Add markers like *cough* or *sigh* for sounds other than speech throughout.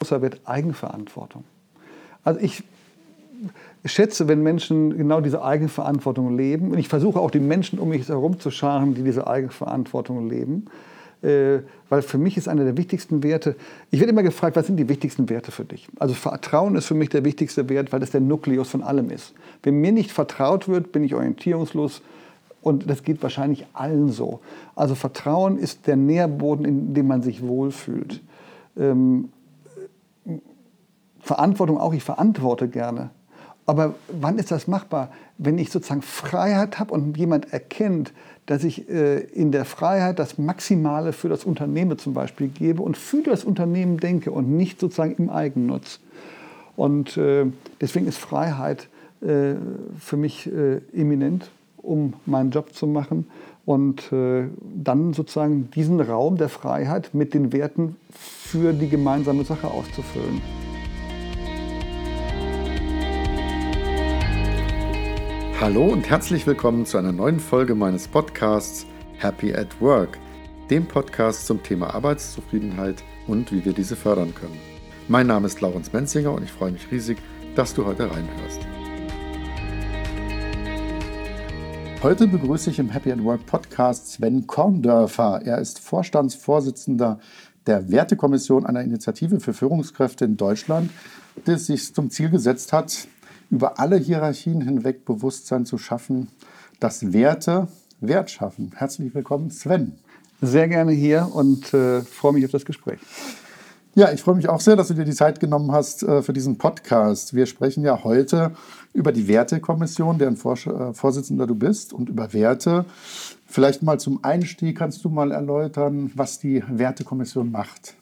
großer Wert Eigenverantwortung. Also ich schätze, wenn Menschen genau diese Eigenverantwortung leben. Und ich versuche auch die Menschen um mich herum zu scharen, die diese Eigenverantwortung leben. Äh, weil für mich ist einer der wichtigsten Werte, ich werde immer gefragt, was sind die wichtigsten Werte für dich? Also Vertrauen ist für mich der wichtigste Wert, weil das der Nukleus von allem ist. Wenn mir nicht vertraut wird, bin ich orientierungslos und das geht wahrscheinlich allen so. Also Vertrauen ist der Nährboden, in dem man sich wohlfühlt. Ähm, Verantwortung auch, ich verantworte gerne. Aber wann ist das machbar? Wenn ich sozusagen Freiheit habe und jemand erkennt, dass ich äh, in der Freiheit das Maximale für das Unternehmen zum Beispiel gebe und für das Unternehmen denke und nicht sozusagen im Eigennutz. Und äh, deswegen ist Freiheit äh, für mich äh, eminent, um meinen Job zu machen und äh, dann sozusagen diesen Raum der Freiheit mit den Werten für die gemeinsame Sache auszufüllen. Hallo und herzlich willkommen zu einer neuen Folge meines Podcasts Happy at Work, dem Podcast zum Thema Arbeitszufriedenheit und wie wir diese fördern können. Mein Name ist Laurens Menzinger und ich freue mich riesig, dass du heute reinhörst. Heute begrüße ich im Happy at Work Podcast Sven Korndörfer. Er ist Vorstandsvorsitzender der Wertekommission einer Initiative für Führungskräfte in Deutschland, die sich zum Ziel gesetzt hat, über alle Hierarchien hinweg Bewusstsein zu schaffen, dass Werte Wert schaffen. Herzlich willkommen, Sven. Sehr gerne hier und äh, freue mich auf das Gespräch. Ja, ich freue mich auch sehr, dass du dir die Zeit genommen hast äh, für diesen Podcast. Wir sprechen ja heute über die Wertekommission, deren Vors äh, Vorsitzender du bist, und über Werte. Vielleicht mal zum Einstieg kannst du mal erläutern, was die Wertekommission macht.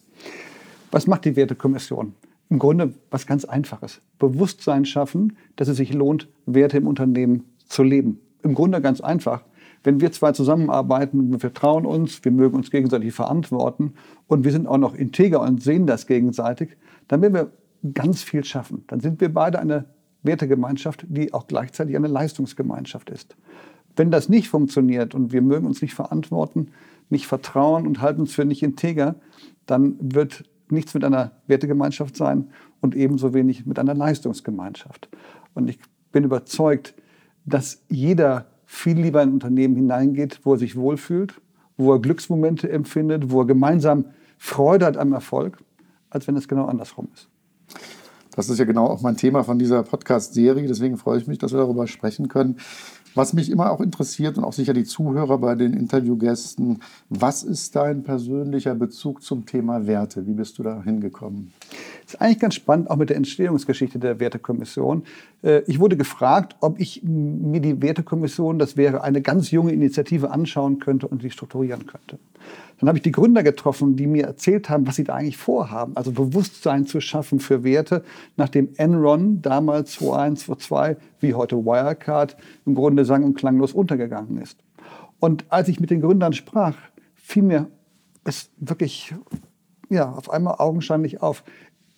Was macht die Wertekommission? Im Grunde was ganz Einfaches. Bewusstsein schaffen, dass es sich lohnt, Werte im Unternehmen zu leben. Im Grunde ganz einfach. Wenn wir zwei zusammenarbeiten, wir vertrauen uns, wir mögen uns gegenseitig verantworten und wir sind auch noch integer und sehen das gegenseitig, dann werden wir ganz viel schaffen. Dann sind wir beide eine Wertegemeinschaft, die auch gleichzeitig eine Leistungsgemeinschaft ist. Wenn das nicht funktioniert und wir mögen uns nicht verantworten, nicht vertrauen und halten uns für nicht integer, dann wird nichts mit einer Wertegemeinschaft sein und ebenso wenig mit einer Leistungsgemeinschaft. Und ich bin überzeugt, dass jeder viel lieber in ein Unternehmen hineingeht, wo er sich wohlfühlt, wo er Glücksmomente empfindet, wo er gemeinsam Freude hat am Erfolg, als wenn es genau andersrum ist. Das ist ja genau auch mein Thema von dieser Podcast-Serie. Deswegen freue ich mich, dass wir darüber sprechen können. Was mich immer auch interessiert und auch sicher die Zuhörer bei den Interviewgästen, was ist dein persönlicher Bezug zum Thema Werte? Wie bist du da hingekommen? Das ist eigentlich ganz spannend, auch mit der Entstehungsgeschichte der Wertekommission. Äh, ich wurde gefragt, ob ich mir die Wertekommission, das wäre eine ganz junge Initiative, anschauen könnte und sie strukturieren könnte. Dann habe ich die Gründer getroffen, die mir erzählt haben, was sie da eigentlich vorhaben. Also Bewusstsein zu schaffen für Werte, nachdem Enron damals 2001, 2002, wie heute Wirecard, im Grunde sang- und klanglos untergegangen ist. Und als ich mit den Gründern sprach, fiel mir es wirklich ja, auf einmal augenscheinlich auf.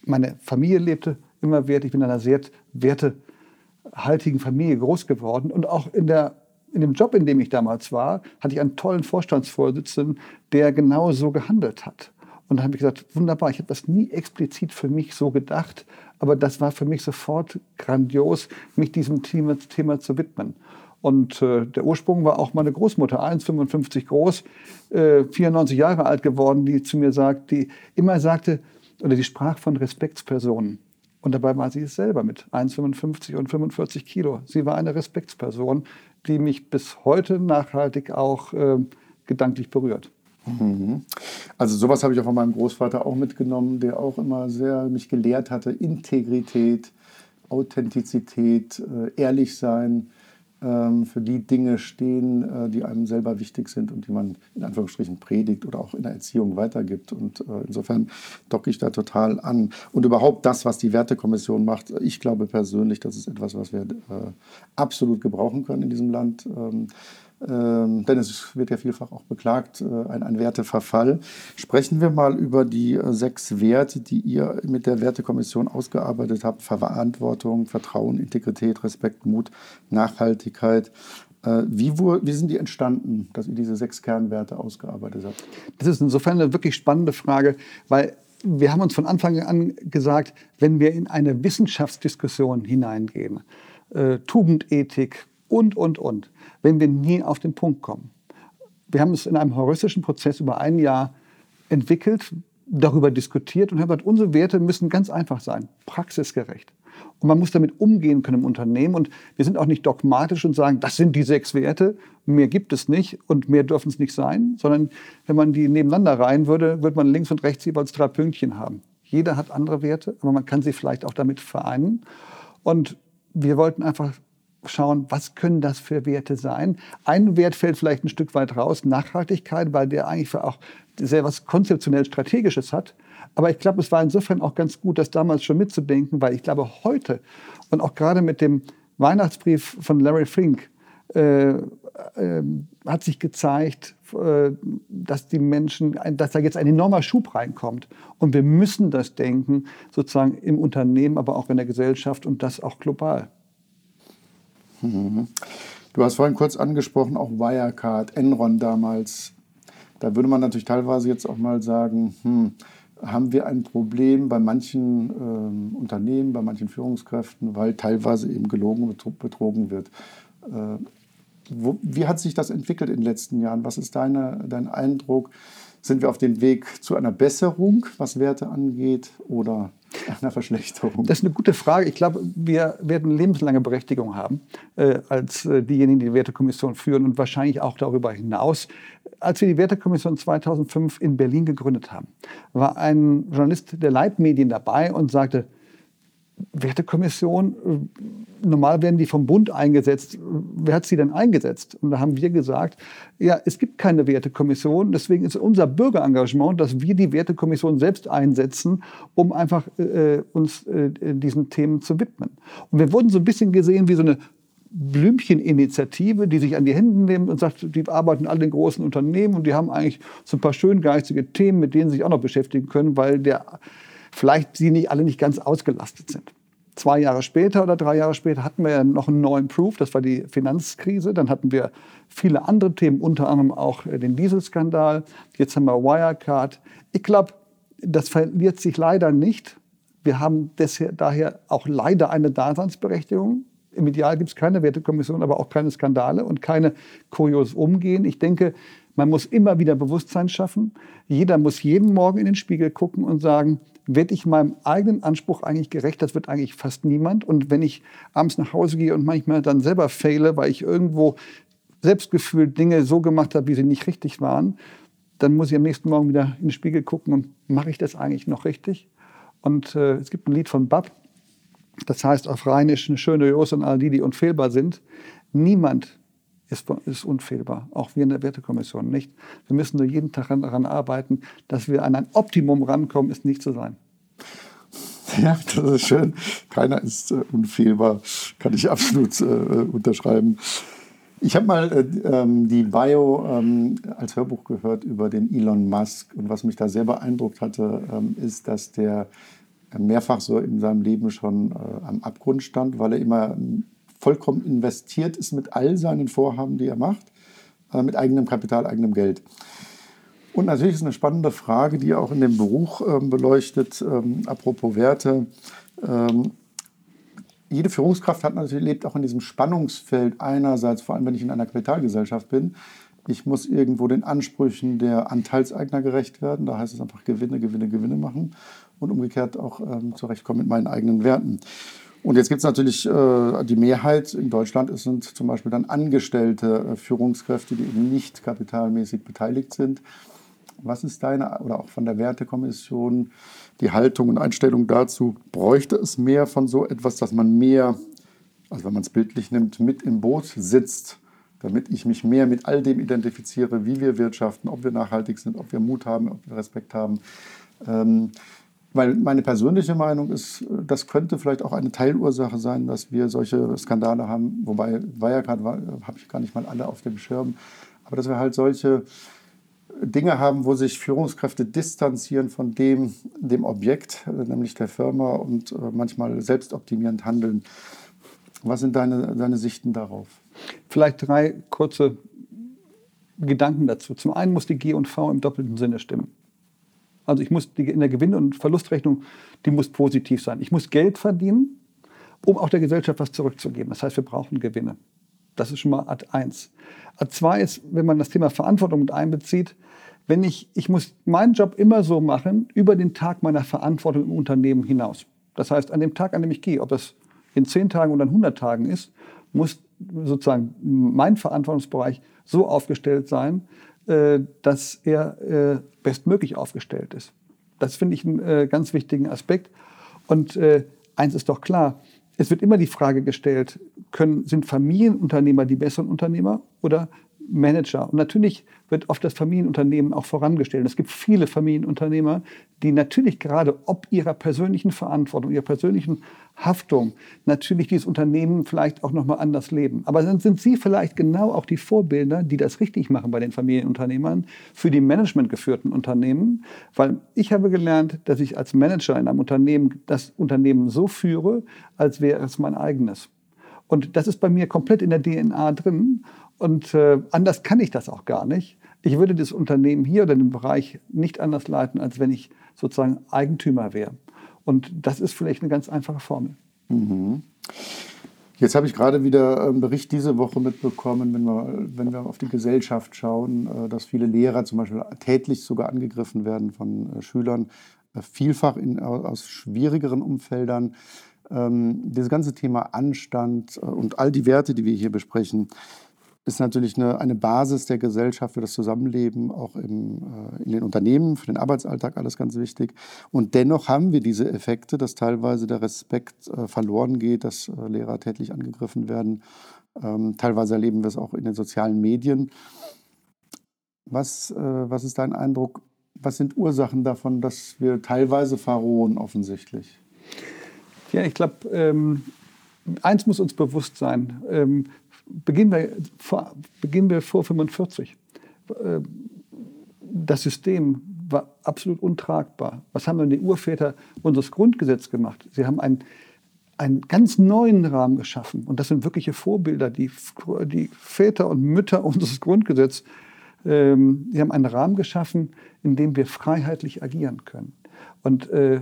Meine Familie lebte immer Wert. Ich bin in einer sehr wertehaltigen Familie groß geworden. Und auch in der in dem Job, in dem ich damals war, hatte ich einen tollen Vorstandsvorsitzenden, der genau so gehandelt hat. Und da habe ich gesagt, wunderbar, ich habe das nie explizit für mich so gedacht, aber das war für mich sofort grandios, mich diesem Thema, Thema zu widmen. Und äh, der Ursprung war auch meine Großmutter, 1,55 groß, äh, 94 Jahre alt geworden, die zu mir sagt, die immer sagte, oder die sprach von Respektspersonen. Und dabei war sie es selber mit 1,55 und 45 Kilo. Sie war eine Respektsperson, die mich bis heute nachhaltig auch äh, gedanklich berührt. Mhm. Also sowas habe ich auch von meinem Großvater auch mitgenommen, der auch immer sehr mich gelehrt hatte, Integrität, Authentizität, äh, ehrlich sein, für die Dinge stehen, äh, die einem selber wichtig sind und die man in Anführungsstrichen predigt oder auch in der Erziehung weitergibt. Und äh, insofern docke ich da total an. Und überhaupt das, was die Wertekommission macht, ich glaube persönlich, das ist etwas, was wir äh, absolut gebrauchen können in diesem Land. Ähm, denn es wird ja vielfach auch beklagt, äh, ein, ein, Werteverfall. Sprechen wir mal über die äh, sechs Werte, die ihr mit der Wertekommission ausgearbeitet habt. Verantwortung, Vertrauen, Integrität, Respekt, Mut, Nachhaltigkeit. Äh, wie, wie, sind die entstanden, dass ihr diese sechs Kernwerte ausgearbeitet habt? Das ist insofern eine wirklich spannende Frage, weil wir haben uns von Anfang an gesagt, wenn wir in eine Wissenschaftsdiskussion hineingehen, äh, Tugendethik und, und, und, wenn wir nie auf den Punkt kommen. Wir haben es in einem heuristischen Prozess über ein Jahr entwickelt, darüber diskutiert und haben gesagt, unsere Werte müssen ganz einfach sein, praxisgerecht. Und man muss damit umgehen können im Unternehmen. Und wir sind auch nicht dogmatisch und sagen, das sind die sechs Werte, mehr gibt es nicht und mehr dürfen es nicht sein, sondern wenn man die nebeneinander reihen würde, würde man links und rechts jeweils drei Pünktchen haben. Jeder hat andere Werte, aber man kann sie vielleicht auch damit vereinen. Und wir wollten einfach schauen, was können das für Werte sein. Ein Wert fällt vielleicht ein Stück weit raus, Nachhaltigkeit, weil der eigentlich auch sehr was konzeptionell Strategisches hat. Aber ich glaube, es war insofern auch ganz gut, das damals schon mitzudenken, weil ich glaube, heute und auch gerade mit dem Weihnachtsbrief von Larry Fink äh, äh, hat sich gezeigt, äh, dass die Menschen, dass da jetzt ein enormer Schub reinkommt. Und wir müssen das denken, sozusagen im Unternehmen, aber auch in der Gesellschaft und das auch global. Mhm. Du hast vorhin kurz angesprochen, auch Wirecard, Enron damals. Da würde man natürlich teilweise jetzt auch mal sagen, hm, haben wir ein Problem bei manchen ähm, Unternehmen, bei manchen Führungskräften, weil teilweise eben gelogen, betrogen wird. Äh, wo, wie hat sich das entwickelt in den letzten Jahren? Was ist deine, dein Eindruck? Sind wir auf dem Weg zu einer Besserung, was Werte angeht, oder einer Verschlechterung? Das ist eine gute Frage. Ich glaube, wir werden lebenslange Berechtigung haben äh, als äh, diejenigen, die die Wertekommission führen und wahrscheinlich auch darüber hinaus. Als wir die Wertekommission 2005 in Berlin gegründet haben, war ein Journalist der Leitmedien dabei und sagte, Wertekommission, äh, normal werden die vom Bund eingesetzt. Wer hat sie denn eingesetzt? Und da haben wir gesagt, ja, es gibt keine Wertekommission. Deswegen ist unser Bürgerengagement, dass wir die Wertekommission selbst einsetzen, um einfach äh, uns äh, diesen Themen zu widmen. Und wir wurden so ein bisschen gesehen wie so eine Blümcheninitiative, die sich an die Hände nimmt und sagt, die arbeiten alle in großen Unternehmen und die haben eigentlich so ein paar schöngeistige Themen, mit denen sie sich auch noch beschäftigen können, weil der vielleicht sie nicht alle nicht ganz ausgelastet sind. Zwei Jahre später oder drei Jahre später hatten wir ja noch einen neuen Proof, das war die Finanzkrise. Dann hatten wir viele andere Themen, unter anderem auch äh, den Dieselskandal. Jetzt haben wir Wirecard. Ich glaube, das verliert sich leider nicht. Wir haben daher auch leider eine Daseinsberechtigung. Im Ideal gibt es keine Wertekommission, aber auch keine Skandale und keine kurioses Umgehen. Ich denke, man muss immer wieder Bewusstsein schaffen. Jeder muss jeden Morgen in den Spiegel gucken und sagen, werde ich meinem eigenen Anspruch eigentlich gerecht? Das wird eigentlich fast niemand. Und wenn ich abends nach Hause gehe und manchmal dann selber fehle, weil ich irgendwo selbstgefühlt Dinge so gemacht habe, wie sie nicht richtig waren, dann muss ich am nächsten Morgen wieder in den Spiegel gucken und mache ich das eigentlich noch richtig? Und äh, es gibt ein Lied von Bab, das heißt auf Rheinisch, eine schöne Jose und all die, die unfehlbar sind. Niemand ist, ist unfehlbar, auch wir in der Wertekommission nicht. Wir müssen nur jeden Tag daran arbeiten, dass wir an ein Optimum rankommen, ist nicht zu sein. *laughs* Ja, das ist schön. Keiner ist äh, unfehlbar, kann ich absolut äh, unterschreiben. Ich habe mal äh, ähm, die Bio ähm, als Hörbuch gehört über den Elon Musk. Und was mich da sehr beeindruckt hatte, ähm, ist, dass der mehrfach so in seinem Leben schon äh, am Abgrund stand, weil er immer vollkommen investiert ist mit all seinen Vorhaben, die er macht, äh, mit eigenem Kapital, eigenem Geld. Und natürlich ist eine spannende Frage, die auch in dem Buch ähm, beleuchtet, ähm, apropos Werte. Ähm, jede Führungskraft hat natürlich, lebt auch in diesem Spannungsfeld einerseits, vor allem wenn ich in einer Kapitalgesellschaft bin, ich muss irgendwo den Ansprüchen der Anteilseigner gerecht werden. Da heißt es einfach Gewinne, Gewinne, Gewinne machen und umgekehrt auch ähm, zurechtkommen mit meinen eigenen Werten. Und jetzt gibt es natürlich äh, die Mehrheit in Deutschland, es sind zum Beispiel dann angestellte äh, Führungskräfte, die eben nicht kapitalmäßig beteiligt sind. Was ist deine oder auch von der Wertekommission die Haltung und Einstellung dazu? Bräuchte es mehr von so etwas, dass man mehr, also wenn man es bildlich nimmt, mit im Boot sitzt, damit ich mich mehr mit all dem identifiziere, wie wir wirtschaften, ob wir nachhaltig sind, ob wir Mut haben, ob wir Respekt haben. Ähm, weil meine persönliche Meinung ist, das könnte vielleicht auch eine Teilursache sein, dass wir solche Skandale haben. Wobei Wirecard habe ich gar nicht mal alle auf dem Schirm. Aber dass wir halt solche Dinge haben, wo sich Führungskräfte distanzieren von dem, dem Objekt, nämlich der Firma und äh, manchmal selbstoptimierend handeln. Was sind deine, deine Sichten darauf? Vielleicht drei kurze Gedanken dazu. Zum einen muss die G und V im doppelten Sinne stimmen. Also ich muss die, in der Gewinn- und Verlustrechnung, die muss positiv sein. Ich muss Geld verdienen, um auch der Gesellschaft was zurückzugeben. Das heißt, wir brauchen Gewinne. Das ist schon mal Ad 1. Ad 2 ist, wenn man das Thema Verantwortung mit einbezieht, wenn ich, ich muss meinen Job immer so machen, über den Tag meiner Verantwortung im Unternehmen hinaus. Das heißt, an dem Tag, an dem ich gehe, ob das in 10 Tagen oder in 100 Tagen ist, muss sozusagen mein Verantwortungsbereich so aufgestellt sein, dass er äh, bestmöglich aufgestellt ist. Das finde ich einen äh, ganz wichtigen Aspekt. Und eins ist doch klar, es wird immer die Frage gestellt, können, sind Familienunternehmer die besseren Unternehmer oder Manager. Und natürlich wird oft das Familienunternehmen auch vorangestellt. Es gibt viele Familienunternehmer, die natürlich gerade ob ihrer persönlichen Verantwortung, ihrer persönlichen Haftung natürlich dieses Unternehmen vielleicht auch nochmal anders leben. Aber dann sind Sie vielleicht genau auch die Vorbilder, die das richtig machen bei den Familienunternehmern für die managementgeführten Unternehmen. Weil ich habe gelernt, dass ich als Manager in einem Unternehmen das Unternehmen so führe, als wäre es mein eigenes. Und das ist bei mir komplett in der DNA drin. Und äh, anders kann ich das auch gar nicht. Ich würde das Unternehmen hier oder den Bereich nicht anders leiten, als wenn ich sozusagen Eigentümer wäre. Und das ist vielleicht eine ganz einfache Formel. Mhm. Jetzt habe ich gerade wieder einen Bericht diese Woche mitbekommen, wenn wir, wenn wir auf die Gesellschaft schauen, äh, dass viele Lehrer zum Beispiel tätlich sogar angegriffen werden von äh, Schülern, äh, vielfach in, aus schwierigeren Umfeldern. Ähm, dieses ganze Thema Anstand und all die Werte, die wir hier besprechen, ist natürlich eine, eine Basis der Gesellschaft für das Zusammenleben, auch im, äh, in den Unternehmen, für den Arbeitsalltag alles ganz wichtig. Und dennoch haben wir diese Effekte, dass teilweise der Respekt äh, verloren geht, dass äh, Lehrer tätlich angegriffen werden. Ähm, teilweise erleben wir es auch in den sozialen Medien. Was, äh, was ist dein Eindruck? Was sind Ursachen davon, dass wir teilweise verrohen offensichtlich? Ja, ich glaube, ähm, eins muss uns bewusst sein. Ähm, beginnen wir vor, beginnen wir vor 45. Äh, das System war absolut untragbar. Was haben denn die Urväter unseres Grundgesetzes gemacht? Sie haben einen, einen ganz neuen Rahmen geschaffen. Und das sind wirkliche Vorbilder, die, die Väter und Mütter *laughs* unseres Grundgesetzes. Ähm, sie haben einen Rahmen geschaffen, in dem wir freiheitlich agieren können. Und äh,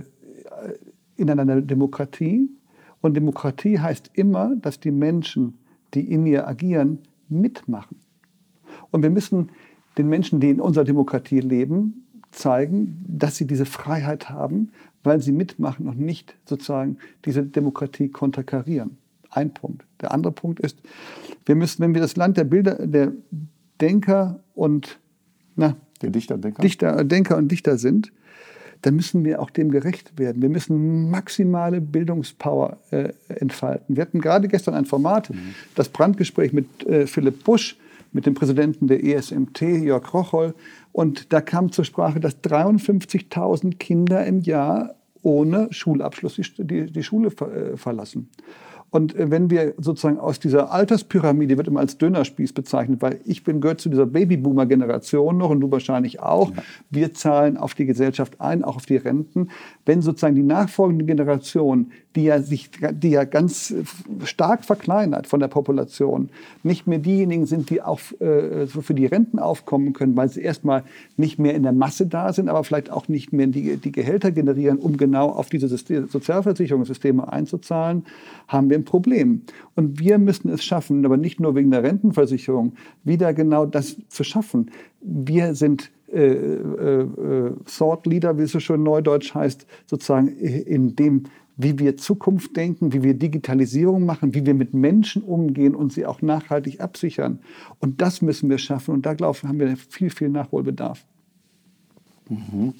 in einer Demokratie, und Demokratie heißt immer, dass die Menschen die in ihr agieren, mitmachen. Und wir müssen den Menschen, die in unserer Demokratie leben, zeigen, dass sie diese Freiheit haben, weil sie mitmachen und nicht sozusagen diese Demokratie konterkarieren. Ein Punkt. Der andere Punkt ist, wir müssen, wenn wir das Land der Bilder, der Denker und na, der Dichter, Denker. Dichter, Denker und Dichter sind, dann müssen wir auch dem gerecht werden. Wir müssen maximale Bildungspower äh, entfalten. Wir hatten gerade gestern ein Format, mhm. das Brandgespräch mit äh, Philipp Busch, mit dem Präsidenten der ESMT, Jörg Rocholl. Und da kam zur Sprache, dass 53.000 Kinder im Jahr ohne Schulabschluss die, die, die Schule ver, äh, verlassen. Und äh, wenn wir sozusagen aus dieser Alterspyramide, wird immer als Dönerspieß bezeichnet, weil ich bin, gehört zu dieser Babyboomer-Generation noch und du wahrscheinlich auch. Ja. Wir zahlen auf die Gesellschaft ein, auch auf die Renten. Wenn sozusagen die nachfolgende Generation, die ja sich, die ja ganz stark verkleinert von der Population, nicht mehr diejenigen sind, die auch äh, für die Renten aufkommen können, weil sie erstmal nicht mehr in der Masse da sind, aber vielleicht auch nicht mehr die, die Gehälter generieren, um genau auf diese System, Sozialversicherungssysteme einzuzahlen, haben wir ein Problem. Und wir müssen es schaffen, aber nicht nur wegen der Rentenversicherung, wieder genau das zu schaffen. Wir sind äh, äh, äh Thought Leader, wie es so schön neudeutsch heißt, sozusagen in dem, wie wir Zukunft denken, wie wir Digitalisierung machen, wie wir mit Menschen umgehen und sie auch nachhaltig absichern. Und das müssen wir schaffen. Und da, glaube ich, haben wir viel, viel Nachholbedarf. Mhm.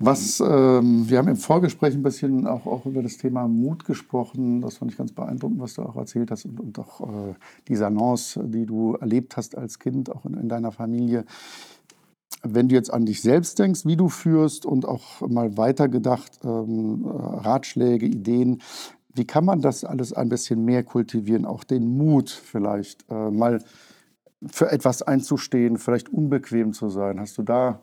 Was, ähm, wir haben im Vorgespräch ein bisschen auch, auch über das Thema Mut gesprochen. Das fand ich ganz beeindruckend, was du auch erzählt hast und, und auch äh, die Salons, die du erlebt hast als Kind, auch in, in deiner Familie. Wenn du jetzt an dich selbst denkst, wie du führst und auch mal weitergedacht, ähm, Ratschläge, Ideen, wie kann man das alles ein bisschen mehr kultivieren? Auch den Mut vielleicht, äh, mal für etwas einzustehen, vielleicht unbequem zu sein. Hast du da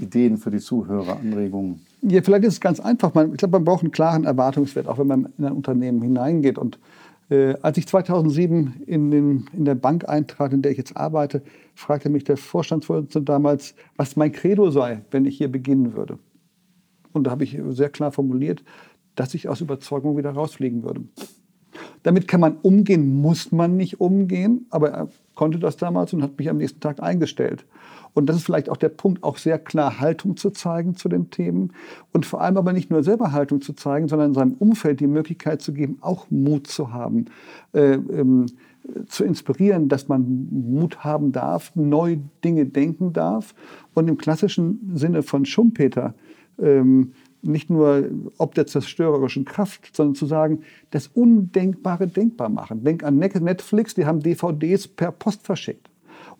Ideen für die Zuhörer, Anregungen? Ja, vielleicht ist es ganz einfach. Ich glaube, man braucht einen klaren Erwartungswert, auch wenn man in ein Unternehmen hineingeht. Und Äh, als ich 2007 in, den, in der Bank eintrat, in der ich jetzt arbeite, fragte mich der Vorstandsvorsitzende damals, was mein Credo sei, wenn ich hier beginnen würde. Und da habe ich sehr klar formuliert, dass ich aus Überzeugung wieder rausfliegen würde. Damit kann man umgehen, muss man nicht umgehen, aber er konnte das damals und hat mich am nächsten Tag eingestellt. Und das ist vielleicht auch der Punkt, auch sehr klar Haltung zu zeigen zu den Themen und vor allem aber nicht nur selber Haltung zu zeigen, sondern seinem Umfeld die Möglichkeit zu geben, auch Mut zu haben, äh, ähm, zu inspirieren, dass man Mut haben darf, neue Dinge denken darf und im klassischen Sinne von Schumpeter ähm, nicht nur ob der zerstörerischen Kraft, sondern zu sagen, das Undenkbare denkbar machen. Denk an Netflix, die haben DVDs per Post verschickt.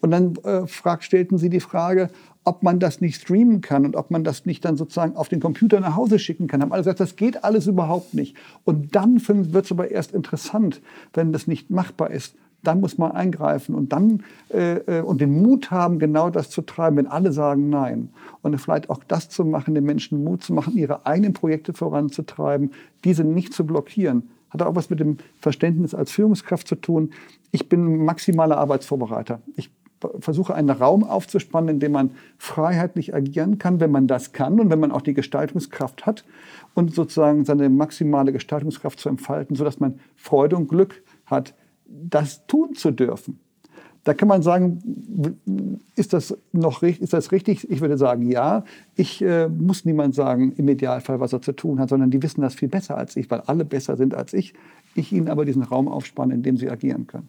Und dann äh, frag, stellten sie die Frage, ob man das nicht streamen kann und ob man das nicht dann sozusagen auf den Computer nach Hause schicken kann. Haben alle gesagt, das geht alles überhaupt nicht. Und dann wird es aber erst interessant, wenn das nicht machbar ist. Dann muss man eingreifen und dann äh, äh, und den Mut haben, genau das zu treiben, wenn alle sagen Nein. Und vielleicht auch das zu machen, den Menschen Mut zu machen, ihre eigenen Projekte voranzutreiben, diese nicht zu blockieren. Hat auch was mit dem Verständnis als Führungskraft zu tun. Ich bin maximaler Arbeitsvorbereiter. Ich versuche einen Raum aufzuspannen, in dem man freiheitlich agieren kann, wenn man das kann und wenn man auch die Gestaltungskraft hat und sozusagen seine maximale Gestaltungskraft zu entfalten, sodass man Freude und Glück hat, das tun zu dürfen. Da kann man sagen, ist das noch ist das richtig? Ich würde sagen, ja. Ich äh, muss niemand sagen, im Idealfall, was er zu tun hat, sondern die wissen das viel besser als ich, weil alle besser sind als ich. Ich ihnen aber diesen Raum aufspanne, in dem sie agieren können.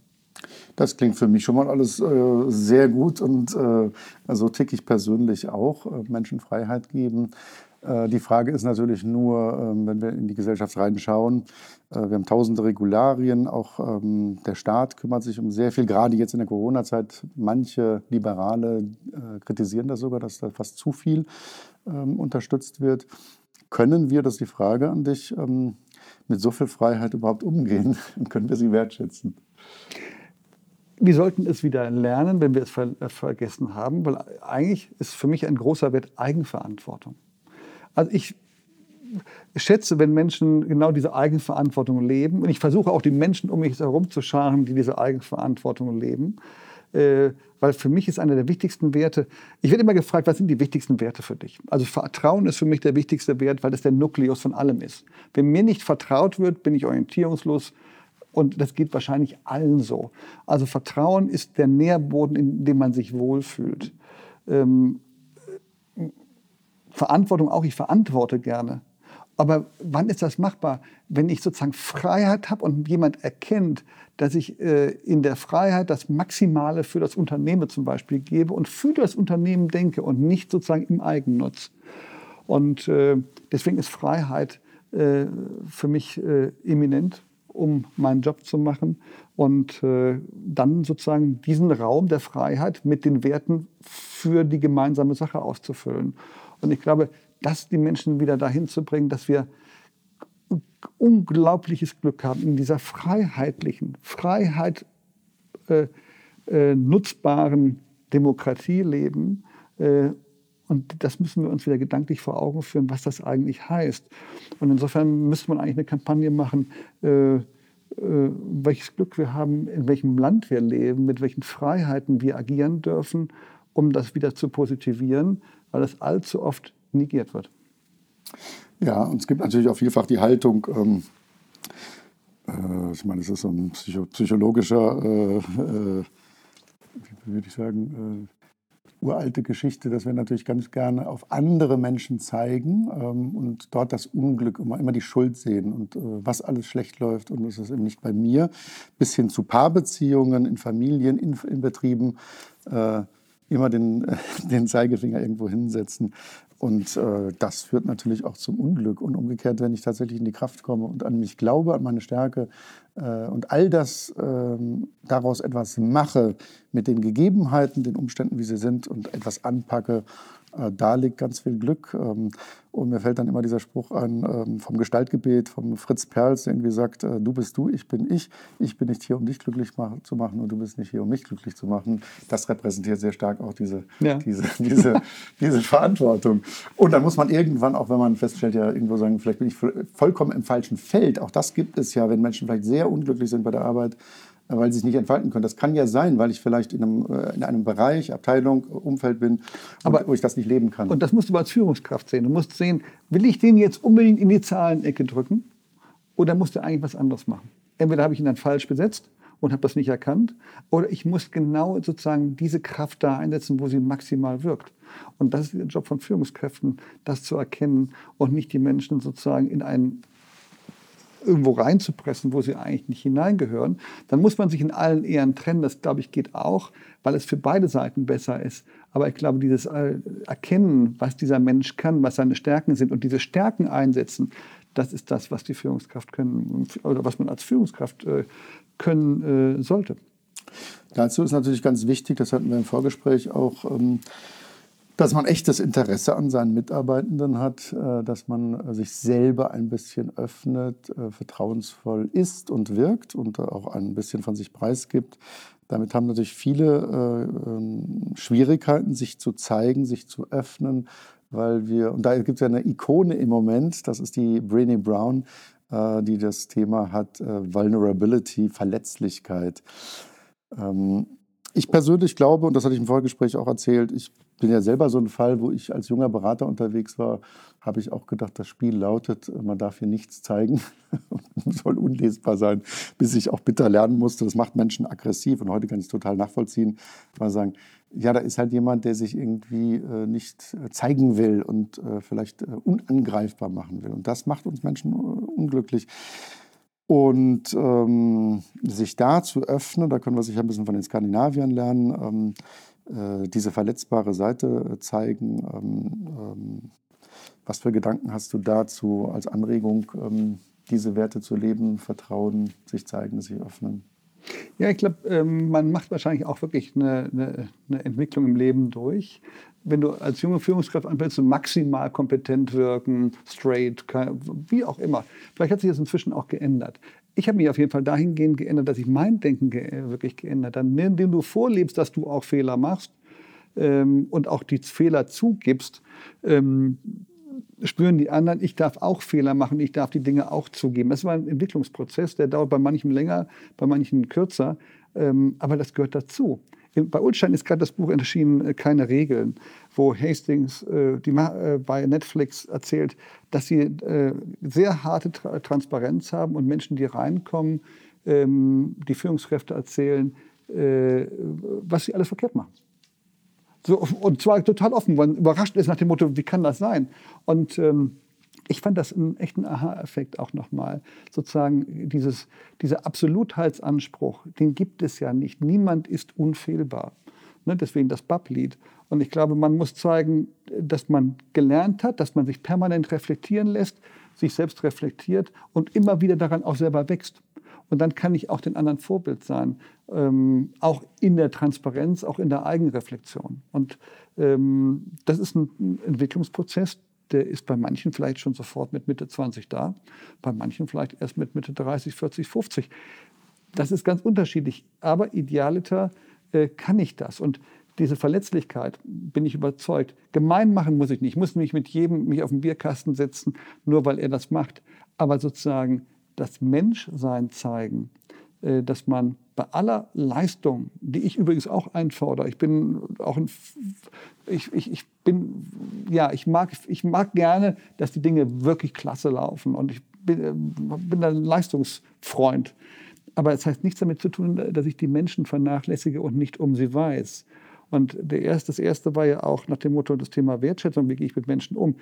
Das klingt für mich schon mal alles äh, sehr gut und äh, also tick ich persönlich auch. Äh, Menschen Freiheit geben. Äh, die Frage ist natürlich nur, ähm, wenn wir in die Gesellschaft reinschauen, äh, wir haben tausende Regularien, auch ähm, der Staat kümmert sich um sehr viel, gerade jetzt in der Corona-Zeit. Manche Liberale äh, kritisieren das sogar, dass da fast zu viel ähm, unterstützt wird. Können wir, das ist die Frage an dich, mit so viel Freiheit überhaupt umgehen? *laughs* Können wir sie wertschätzen? Wir sollten es wieder lernen, wenn wir es ver äh, vergessen haben, weil eigentlich ist für mich ein großer Wert Eigenverantwortung. Also ich schätze, wenn Menschen genau diese Eigenverantwortung leben, und ich versuche auch die Menschen um mich herum zu scharen, die diese Eigenverantwortung leben, äh, weil für mich ist einer der wichtigsten Werte, ich werde immer gefragt, was sind die wichtigsten Werte für dich? Also Vertrauen ist für mich der wichtigste Wert, weil das der Nukleus von allem ist. Wenn mir nicht vertraut wird, bin ich orientierungslos, und das geht wahrscheinlich allen so. Also Vertrauen ist der Nährboden, in dem man sich wohlfühlt. Ähm, Verantwortung auch, ich verantworte gerne. Aber wann ist das machbar? Wenn ich sozusagen Freiheit habe und jemand erkennt, dass ich äh, in der Freiheit das Maximale für das Unternehmen zum Beispiel gebe und für das Unternehmen denke und nicht sozusagen im Eigennutz. Und äh, deswegen ist Freiheit äh, für mich äh, eminent um meinen Job zu machen und äh, dann sozusagen diesen Raum der Freiheit mit den Werten für die gemeinsame Sache auszufüllen. Und ich glaube, das die Menschen wieder dahin zu bringen, dass wir unglaubliches Glück haben, in dieser freiheitlichen, Freiheit äh, äh, nutzbaren Demokratie leben. Und das müssen wir uns wieder gedanklich vor Augen führen, was das eigentlich heißt. Und insofern müsste man eigentlich eine Kampagne machen, äh, äh, welches Glück wir haben, in welchem Land wir leben, mit welchen Freiheiten wir agieren dürfen, um das wieder zu positivieren, weil das allzu oft negiert wird. Ja, und es gibt natürlich auch vielfach die Haltung, ähm, äh, ich meine, es ist so ein psycho psychologischer, äh, äh, wie würde ich sagen, äh, uralte Geschichte, dass wir natürlich ganz gerne auf andere Menschen zeigen ähm, und dort das Unglück, immer, immer die Schuld sehen und äh, was alles schlecht läuft und es ist eben nicht bei mir, bis hin zu Paarbeziehungen in Familien, in, in Betrieben, äh, immer den, *laughs* den Zeigefinger irgendwo hinsetzen. Und äh, das führt natürlich auch zum Unglück. Und umgekehrt, wenn ich tatsächlich in die Kraft komme und an mich glaube, an meine Stärke äh, und all das äh, daraus etwas mache mit den Gegebenheiten, den Umständen, wie sie sind und etwas anpacke, da liegt ganz viel Glück. Ähm, und mir fällt dann immer dieser Spruch ein ähm, vom Gestaltgebet, vom Fritz Perls, der irgendwie sagt, äh, du bist du, ich bin ich. Ich bin nicht hier, um dich glücklich zu machen und du bist nicht hier, um mich glücklich zu machen. Das repräsentiert sehr stark auch diese, ja. diese, *laughs* diese, diese Verantwortung. Und dann muss man irgendwann, auch wenn man feststellt, ja irgendwo sagen, vielleicht bin ich vollkommen im falschen Feld. Auch das gibt es ja, wenn Menschen vielleicht sehr unglücklich sind bei der Arbeit, weil sie sich nicht entfalten können. Das kann ja sein, weil ich vielleicht in einem, äh, in einem Bereich, Abteilung, Umfeld bin, Aber, wo ich das nicht leben kann. Und das musst du als Führungskraft sehen. Du musst sehen, will ich den jetzt unbedingt in die Zahlenecke drücken oder muss der eigentlich was anderes machen? Entweder habe ich ihn dann falsch besetzt und habe das nicht erkannt oder ich muss genau sozusagen diese Kraft da einsetzen, wo sie maximal wirkt. Und das ist der Job von Führungskräften, das zu erkennen und nicht die Menschen sozusagen in einen irgendwo reinzupressen, wo sie eigentlich nicht hineingehören, dann muss man sich in allen Ehren trennen. Das, glaube ich, geht auch, weil es für beide Seiten besser ist. Aber ich glaube, dieses äh, Erkennen, was dieser Mensch kann, was seine Stärken sind und diese Stärken einsetzen, das ist das, was die Führungskraft können oder was man als Führungskraft äh, können äh, sollte. Dazu ist natürlich ganz wichtig, das hatten wir im Vorgespräch auch, ähm, dass man echtes Interesse an seinen Mitarbeitenden hat, äh, dass man äh, sich selber ein bisschen öffnet, äh, vertrauensvoll ist und wirkt und auch ein bisschen von sich preisgibt. Damit haben natürlich viele ähm, Schwierigkeiten, sich zu zeigen, sich zu öffnen, weil wir, und da gibt es ja eine Ikone im Moment, das ist die Brené Brown, die das Thema hat, Vulnerability, Verletzlichkeit. Ähm, ich persönlich glaube, und das hatte ich im Vorgespräch auch erzählt, ich bin ja selber so ein Fall, wo ich als junger Berater unterwegs war, habe ich auch gedacht, das Spiel lautet, man darf hier nichts zeigen *laughs* soll unlesbar sein, bis ich auch bitter lernen musste. Das macht Menschen aggressiv und heute kann ich es total nachvollziehen. Mal sagen, ja, da ist halt jemand, der sich irgendwie äh, nicht äh, zeigen will und äh, vielleicht äh, unangreifbar machen will. Und das macht uns Menschen äh, unglücklich. Und ähm, sich da zu öffnen, da können wir sich ein bisschen von den Skandinaviern lernen, ähm, äh, diese verletzbare Seite zeigen. Ähm, ähm, was für Gedanken hast du dazu als Anregung, ähm, diese Werte zu leben, Vertrauen, sich zeigen, sich öffnen? Ja, ich glaube, man macht wahrscheinlich auch wirklich eine, eine, eine, Entwicklung im Leben durch. Wenn du als junge Führungskraft anfängst, maximal kompetent wirken, straight, wie auch immer. Vielleicht hat sich das inzwischen auch geändert. Ich habe mich auf jeden Fall dahingehend geändert, dass ich mein Denken ge wirklich geändert habe. Indem du vorlebst, dass du auch Fehler machst ähm, und auch die Fehler zugibst, ähm, spüren die anderen, ich darf auch Fehler machen, ich darf die Dinge auch zugeben. Das war ein Entwicklungsprozess, der dauert bei manchen länger, bei manchen kürzer, ähm, aber das gehört dazu. Bei Ulstein ist gerade das Buch erschienen, äh, Keine Regeln, wo Hastings äh, die, äh, bei Netflix erzählt, dass sie äh, sehr harte Tra Transparenz haben und Menschen, die reinkommen, ähm, die Führungskräfte erzählen, äh, was sie alles verkehrt machen. So, und zwar total offen, man überrascht ist nach dem Motto, wie kann das sein? Und ähm, ich fand das einen echten Aha-Effekt auch nochmal. Sozusagen dieses, dieser Absolutheitsanspruch, den gibt es ja nicht. Niemand ist unfehlbar. Ne, deswegen das Bab-Lied. Und ich glaube, man muss zeigen, dass man gelernt hat, dass man sich permanent reflektieren lässt, sich selbst reflektiert und immer wieder daran auch selber wächst. Und dann kann ich auch den anderen Vorbild sein, ähm, auch in der Transparenz, auch in der Eigenreflexion. Und ähm, das ist ein Entwicklungsprozess, der ist bei manchen vielleicht schon sofort mit Mitte 20 da, bei manchen vielleicht erst mit Mitte 30, 40, 50. Das ist ganz unterschiedlich. Aber idealiter äh, kann ich das. Und diese Verletzlichkeit, bin ich überzeugt, gemein machen muss ich nicht. Ich muss mich mit jedem mich auf den Bierkasten setzen, nur weil er das macht. Aber sozusagen das Menschsein zeigen, äh, dass man bei aller Leistung, die ich übrigens auch einfordere, ich bin auch ein, ich, ich, ich bin, ja, ich mag, ich mag gerne, dass die Dinge wirklich klasse laufen und ich bin, äh, bin ein Leistungsfreund. Aber es das heißt nichts damit zu tun, dass ich die Menschen vernachlässige und nicht um sie weiß. Und der erste, das erste war ja auch nach dem Motto das Thema Wertschätzung, wie gehe ich mit Menschen um.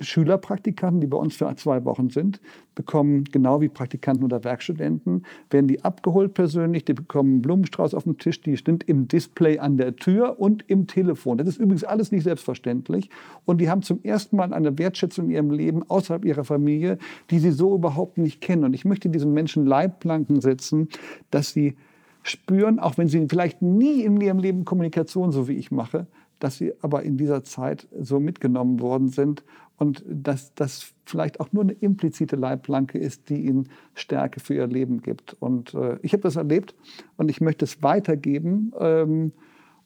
Schülerpraktikanten, die bei uns für zwei Wochen sind, bekommen genau wie Praktikanten oder Werkstudenten, werden die abgeholt persönlich, die bekommen einen Blumenstrauß auf dem Tisch, die sind im Display an der Tür und im Telefon. Das ist übrigens alles nicht selbstverständlich. Und die haben zum ersten Mal eine Wertschätzung in ihrem Leben außerhalb ihrer Familie, die sie so überhaupt nicht kennen. Und ich möchte diesen Menschen Leitplanken setzen, dass sie spüren, auch wenn sie vielleicht nie in ihrem Leben Kommunikation so wie ich mache, dass sie aber in dieser Zeit so mitgenommen worden sind und dass das vielleicht auch nur eine implizite Leitplanke ist, die ihnen Stärke für ihr Leben gibt. Und äh, ich habe das erlebt und ich möchte es weitergeben. Ähm,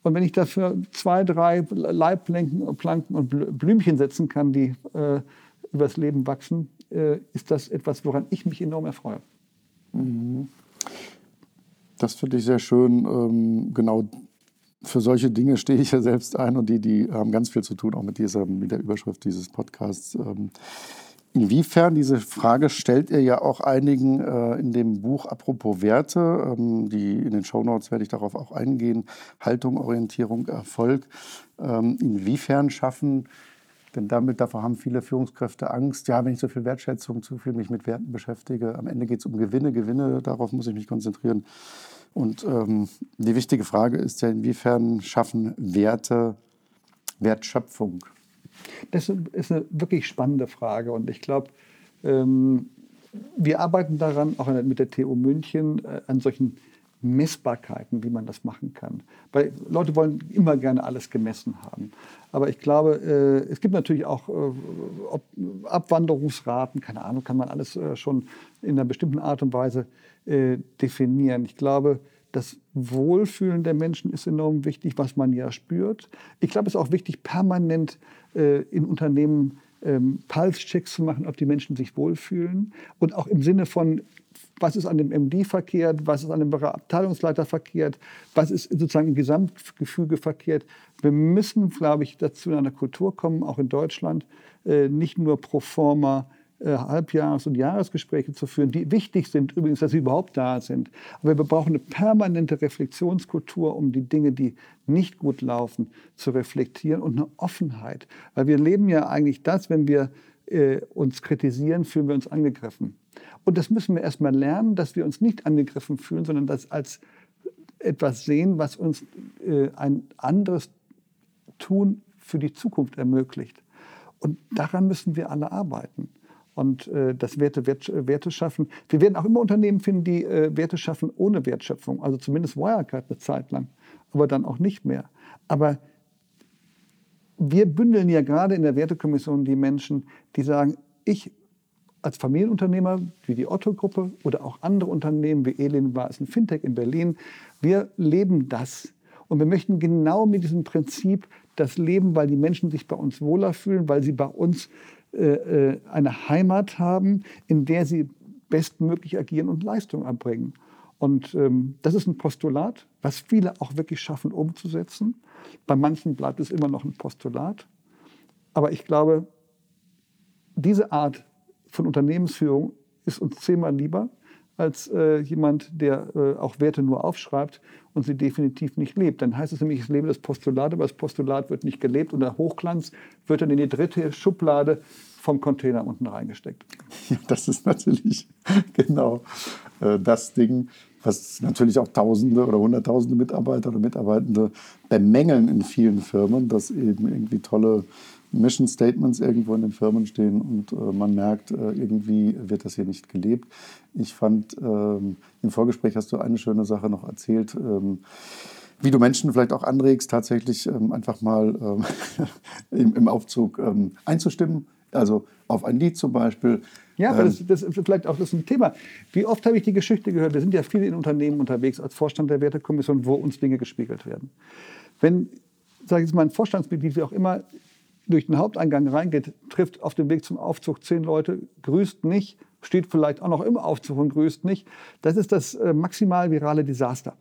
und wenn ich dafür zwei, drei Leitplanken Planken und Blümchen setzen kann, die äh, übers Leben wachsen, äh, ist das etwas, woran ich mich enorm erfreue. Mhm. Das finde ich sehr schön. Ähm, genau für solche Dinge stehe ich ja selbst ein und die, die haben ganz viel zu tun, auch mit, dieser, mit der Überschrift dieses Podcasts. Ähm, inwiefern, diese Frage stellt ihr ja auch einigen äh, in dem Buch Apropos Werte, ähm, die in den Shownotes werde ich darauf auch eingehen, Haltung, Orientierung, Erfolg. Ähm, inwiefern schaffen, denn damit, davor haben viele Führungskräfte Angst, ja, wenn ich so viel Wertschätzung, zu viel mich mit Werten beschäftige, am Ende geht es um Gewinne, Gewinne, darauf muss ich mich konzentrieren. Und ähm, die wichtige Frage ist ja, inwiefern schaffen Werte Wertschöpfung? Das ist eine wirklich spannende Frage und ich glaube, ähm, wir arbeiten daran, auch mit der TU München, äh, an solchen Messbarkeiten, wie man das machen kann. Weil Leute wollen immer gerne alles gemessen haben. Aber ich glaube, äh, es gibt natürlich auch äh, Abwanderungsraten, keine Ahnung, kann man alles äh, schon in einer bestimmten Art und Weise äh, definieren. Ich glaube, das Wohlfühlen der Menschen ist enorm wichtig, was man ja spürt. Ich glaube, es ist auch wichtig, permanent äh, in Unternehmen ähm, Pulse-Checks zu machen, ob die Menschen sich wohlfühlen. Und auch im Sinne von, was ist an dem MD verkehrt, was ist an dem Abteilungsleiter verkehrt, was ist sozusagen im Gesamtgefüge verkehrt. Wir müssen, glaube ich, dazu in einer Kultur kommen, auch in Deutschland, äh, nicht nur pro forma äh, Halbjahres- und Jahresgespräche zu führen, die wichtig sind übrigens, dass sie überhaupt da sind. Aber wir brauchen eine permanente Reflexionskultur, um die Dinge, die nicht gut laufen, zu reflektieren und eine Offenheit. Weil wir leben ja eigentlich das, wenn wir äh, uns kritisieren, fühlen wir uns angegriffen. Und das müssen wir erstmal lernen, dass wir uns nicht angegriffen fühlen, sondern das als etwas sehen, was uns äh, ein anderes Tun für die Zukunft ermöglicht. Und daran müssen wir alle arbeiten und äh, das Werte, Wert, Werte schaffen. Wir werden auch immer Unternehmen finden, die äh, Werte schaffen ohne Wertschöpfung. Also zumindest Wirecard eine Zeit lang, aber dann auch nicht mehr. Aber wir bündeln ja gerade in der Wertekommission die Menschen, die sagen, ich als Familienunternehmer wie die Otto-Gruppe oder auch andere Unternehmen wie Elin war es ein Fintech in Berlin, wir leben das. Und wir möchten genau mit diesem Prinzip das leben, weil die Menschen sich bei uns wohler fühlen, weil sie bei uns eine Heimat haben, in der sie bestmöglich agieren und Leistung erbringen. Und ähm, das ist ein Postulat, was viele auch wirklich schaffen umzusetzen. Bei manchen bleibt es immer noch ein Postulat. Aber ich glaube, diese Art von Unternehmensführung ist uns zehnmal lieber als äh, jemand, der äh, auch Werte nur aufschreibt und sie definitiv nicht lebt. Dann heißt es nämlich, ich lebe das Postulat, aber das Postulat wird nicht gelebt und der Hochglanz wird dann in die dritte Schublade vom Container unten reingesteckt. Ja, das ist natürlich *laughs* genau äh, das Ding, was natürlich auch Tausende oder Hunderttausende Mitarbeiter oder Mitarbeitende bemängeln in vielen Firmen, dass eben irgendwie tolle Mission Statements irgendwo in den Firmen stehen und äh, man merkt, äh, irgendwie wird das hier nicht gelebt. Ich fand, ähm, im Vorgespräch hast du eine schöne Sache noch erzählt, ähm, wie du Menschen vielleicht auch anregst, tatsächlich ähm, einfach mal ähm, *laughs* im, im, Aufzug ähm, einzustimmen. Also auf ein Lied zum Beispiel. Ja, aber das, das, ist vielleicht auch das ist ein Thema. Wie oft habe ich die Geschichte gehört? Wir sind ja viele in Unternehmen unterwegs als Vorstand der Wertekommission, wo uns Dinge gespiegelt werden. Wenn, sage ich jetzt mal, ein Vorstandsmitglied, wie auch immer, durch den Haupteingang reingeht, trifft auf dem Weg zum Aufzug zehn Leute, grüßt nicht, steht vielleicht auch noch im Aufzug und grüßt nicht. Das ist das äh, maximal virale Desaster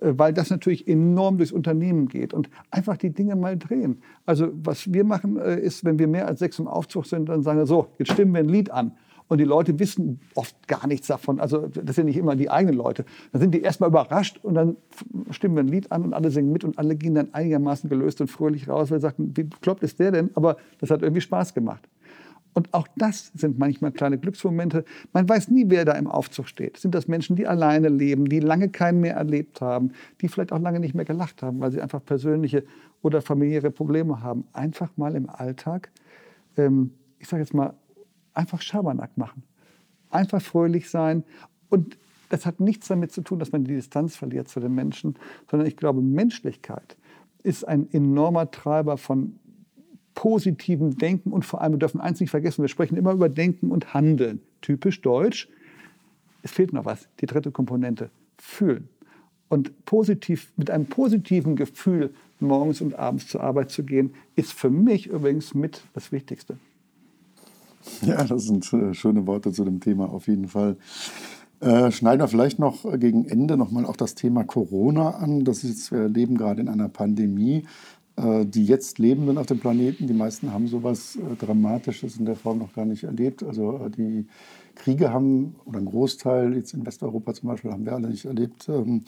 äh, weil das natürlich enorm durchs Unternehmen geht und einfach die Dinge mal drehen. Also was wir machen, äh, ist, wenn wir mehr als sechs im Aufzug sind, dann sagen wir so, jetzt stimmen wir ein Lied an. Und die Leute wissen oft gar nichts davon. Also das sind nicht immer die eigenen Leute. Dann sind die erstmal überrascht und dann stimmen wir ein Lied an und alle singen mit und alle gehen dann einigermaßen gelöst und fröhlich raus, weil sie sagen, wie kloppt ist der denn? Aber das hat irgendwie Spaß gemacht. Und auch das sind manchmal kleine Glücksmomente. Man weiß nie, wer da im Aufzug steht. Sind das Menschen, die alleine leben, die lange keinen mehr erlebt haben, die vielleicht auch lange nicht mehr gelacht haben, weil sie einfach persönliche oder familiäre Probleme haben. Einfach mal im Alltag, ähm, ich sage jetzt mal, einfach Schabernack machen. Einfach fröhlich sein. Und das hat nichts damit zu tun, dass man die Distanz verliert zu den Menschen, sondern ich glaube, Menschlichkeit ist ein enormer Treiber von positivem Denken und vor allem, wir dürfen eins nicht vergessen, wir sprechen immer über Denken und Handeln. Typisch deutsch. Es fehlt noch was, die dritte Komponente, fühlen. Und positiv, mit einem positiven Gefühl morgens und abends zur Arbeit zu gehen, ist für mich übrigens mit das Wichtigste. *laughs* Ja, das sind äh, schöne Worte zu dem Thema auf jeden Fall. Äh, schneiden wir vielleicht noch gegen Ende nochmal auch das Thema Corona an. Das ist, wir leben gerade in einer Pandemie. Äh, die jetzt Lebenden auf dem Planeten, die meisten haben sowas äh, Dramatisches in der Form noch gar nicht erlebt. Also äh, die Kriege haben, oder ein Großteil, jetzt in Westeuropa zum Beispiel, haben wir alle nicht erlebt. Ähm,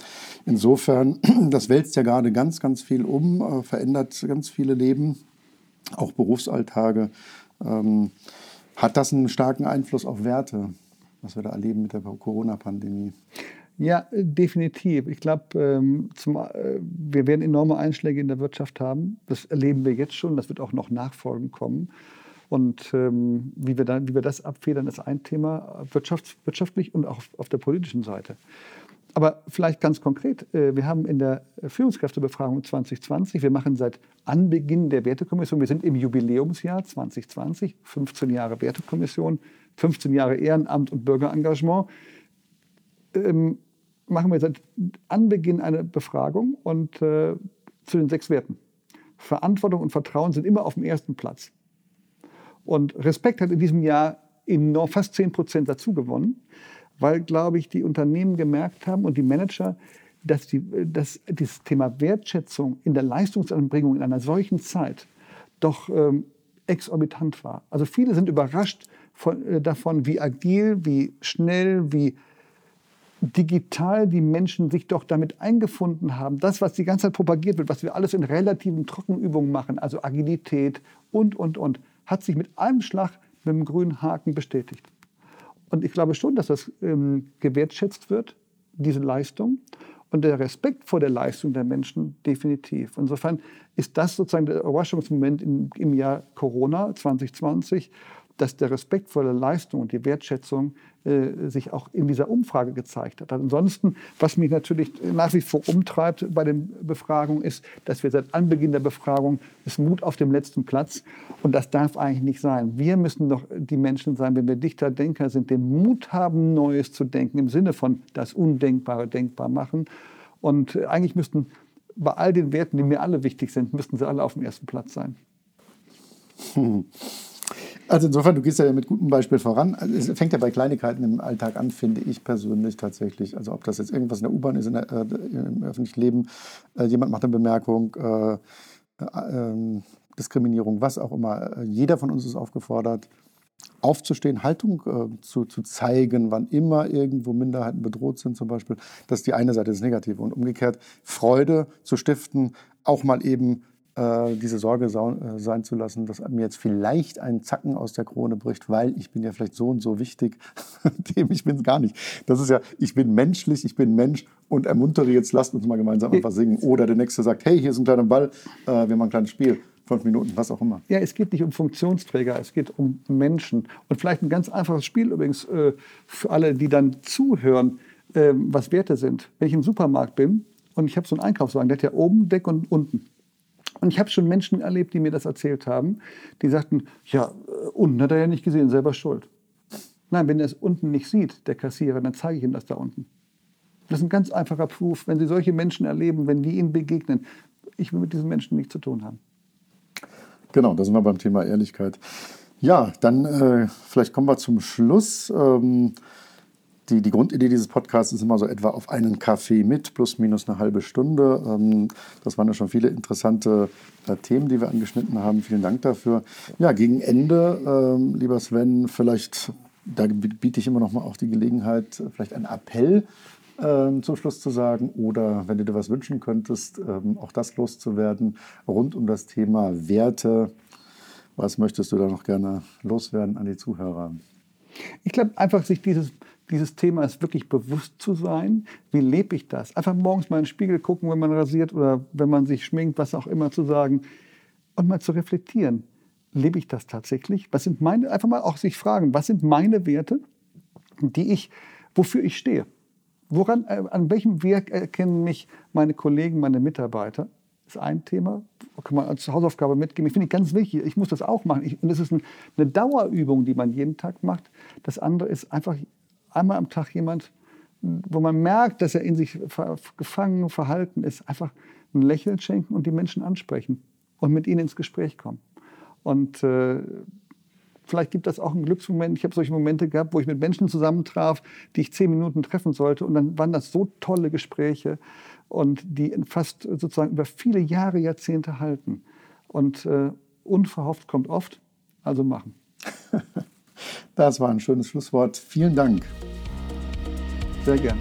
insofern, *clears throat* das wälzt ja gerade ganz, ganz viel um, verändert ganz viele Leben, auch Berufsalltage. Ähm, hat das einen starken Einfluss auf Werte, was wir da erleben mit der Corona-Pandemie? Ja, definitiv. Ich glaube, ähm, äh, wir werden enorme Einschläge in der Wirtschaft haben. Das erleben wir jetzt schon. Das wird auch noch nachfolgend kommen. Und ähm, wie, wir dann, wie wir das abfedern, ist ein Thema, wirtschaftlich und auch auf der politischen Seite. Aber vielleicht ganz konkret, äh, wir haben in der Führungskräftebefragung 2020, wir machen seit Anbeginn der Wertekommission, wir sind im Jubiläumsjahr 2020, 15 Jahre Wertekommission, 15 Jahre Ehrenamt und Bürgerengagement, ähm, machen wir seit Anbeginn eine Befragung und äh, zu den sechs Werten. Verantwortung und Vertrauen sind immer auf dem ersten Platz. Und Respekt hat in diesem Jahr enorm, fast 10 Prozent dazu gewonnen weil, glaube ich, die Unternehmen gemerkt haben und die Manager, dass, die, dass dieses Thema Wertschätzung in der Leistungsanbringung in einer solchen Zeit doch ähm, exorbitant war. Also viele sind überrascht von, äh, davon, wie agil, wie schnell, wie digital die Menschen sich doch damit eingefunden haben. Das, was die ganze Zeit propagiert wird, was wir alles in relativen Trockenübungen machen, also Agilität und, und, und, hat sich mit einem Schlag mit dem grünen Haken bestätigt. Und ich glaube schon, dass das ähm, gewertschätzt wird, diese Leistung. Und der Respekt vor der Leistung der Menschen definitiv. Insofern ist das sozusagen der Überraschungsmoment im, im Jahr Corona 2020, dass der Respekt vor der Leistung und die Wertschätzung äh, sich auch in dieser Umfrage gezeigt hat. Ansonsten, was mich natürlich nach wie vor umtreibt bei den Befragungen, ist, dass wir seit Anbeginn der Befragung ist Mut auf dem letzten Platz und das darf eigentlich nicht sein. Wir müssen doch die Menschen sein, wenn wir Dichter, Denker sind, den Mut haben, Neues zu denken im Sinne von das Undenkbare denkbar machen. Und eigentlich müssten bei all den Werten, die mir alle wichtig sind, müssten sie alle auf dem ersten Platz sein. Hm. *laughs* Also insofern, du gehst ja mit gutem Beispiel voran. Also es fängt ja bei Kleinigkeiten im Alltag an, finde ich persönlich tatsächlich. Also ob das jetzt irgendwas in der U-Bahn ist, der, äh, im öffentlichen Leben, äh, jemand macht eine Bemerkung, äh, äh ähm, Diskriminierung, was auch immer. Äh, jeder von uns ist aufgefordert, aufzustehen, Haltung äh, zu, zu zeigen, wann immer irgendwo Minderheiten bedroht sind zum Beispiel. Das ist die eine Seite, das Negative. Und umgekehrt Freude zu stiften, auch mal eben äh, diese Sorge äh, sein zu lassen, dass mir jetzt vielleicht ein Zacken aus der Krone bricht, weil ich bin ja vielleicht so und so wichtig, *laughs* dem ich bin es gar nicht. Das ist ja, ich bin menschlich, ich bin Mensch und ermuntere jetzt, lasst uns mal gemeinsam einfach singen. Oder der Nächste sagt, hey, hier ist ein kleiner Ball, äh, wir machen ein kleines Spiel fünf Minuten, was auch immer. Ja, es geht nicht um Funktionsträger, es geht um Menschen. Und vielleicht ein ganz einfaches Spiel übrigens äh, für alle, die dann zuhören, äh, was Werte sind. Wenn ich im Supermarkt bin und ich habe so einen Einkaufswagen, der hat ja oben Deck und unten. Und ich habe schon Menschen erlebt, die mir das erzählt haben, die sagten, ja, äh, unten hat er ja nicht gesehen, selber schuld. Nein, wenn er es unten nicht sieht, der Kassierer, dann zeige ich ihm das da unten. Das ist ein ganz einfacher Proof. Wenn Sie solche Menschen erleben, wenn die Ihnen begegnen, ich will mit diesen Menschen nichts zu tun haben. Genau, da sind wir beim Thema Ehrlichkeit. Ja, dann äh, vielleicht kommen wir zum Schluss. Ähm, die, die Grundidee dieses Podcasts ist immer so etwa auf einen Kaffee mit, plus minus eine halbe Stunde. Ähm, das waren ja schon viele interessante äh, Themen, die wir angeschnitten haben. Vielen Dank dafür. Ja, gegen Ende, ähm, lieber Sven, vielleicht, da biete ich immer noch mal auch die Gelegenheit, vielleicht einen Appell ähm, zum Schluss zu sagen oder wenn du dir was wünschen könntest, auch das loszuwerden rund um das Thema Werte. Was möchtest du da noch gerne loswerden an die Zuhörer? Ich glaube, einfach sich dieses dieses Thema ist wirklich bewusst zu sein. Wie lebe ich das? Einfach morgens mal in den Spiegel gucken, wenn man rasiert oder wenn man sich schminkt, was auch immer zu sagen. Und mal zu reflektieren. Lebe ich das tatsächlich? Was sind meine, einfach mal auch sich fragen, was sind meine Werte, die ich, wofür ich stehe? Woran, äh, an welchem Werk erkennen mich meine Kollegen, meine Mitarbeiter? ist ein Thema. Kann man als Hausaufgabe mitgeben. Ich finde ich ganz wichtig. Ich muss das auch machen. Ich, und das ist ein, eine Dauerübung, die man jeden Tag macht. Das andere ist einfach einmal am Tag jemand, wo man merkt, dass er in sich gefangen, verhalten ist, einfach ein Lächeln schenken und die Menschen ansprechen und mit ihnen ins Gespräch kommen. Und äh, vielleicht gibt das auch einen Glücksmoment. Ich habe solche Momente gehabt, wo ich mit Menschen zusammentraf, die ich zehn Minuten treffen sollte. Und dann waren das so tolle Gespräche und die fast sozusagen über viele Jahre, Jahrzehnte halten. Und äh, unverhofft kommt oft, also machen. *laughs* Das war ein schönes Schlusswort. Vielen Dank. Sehr gern.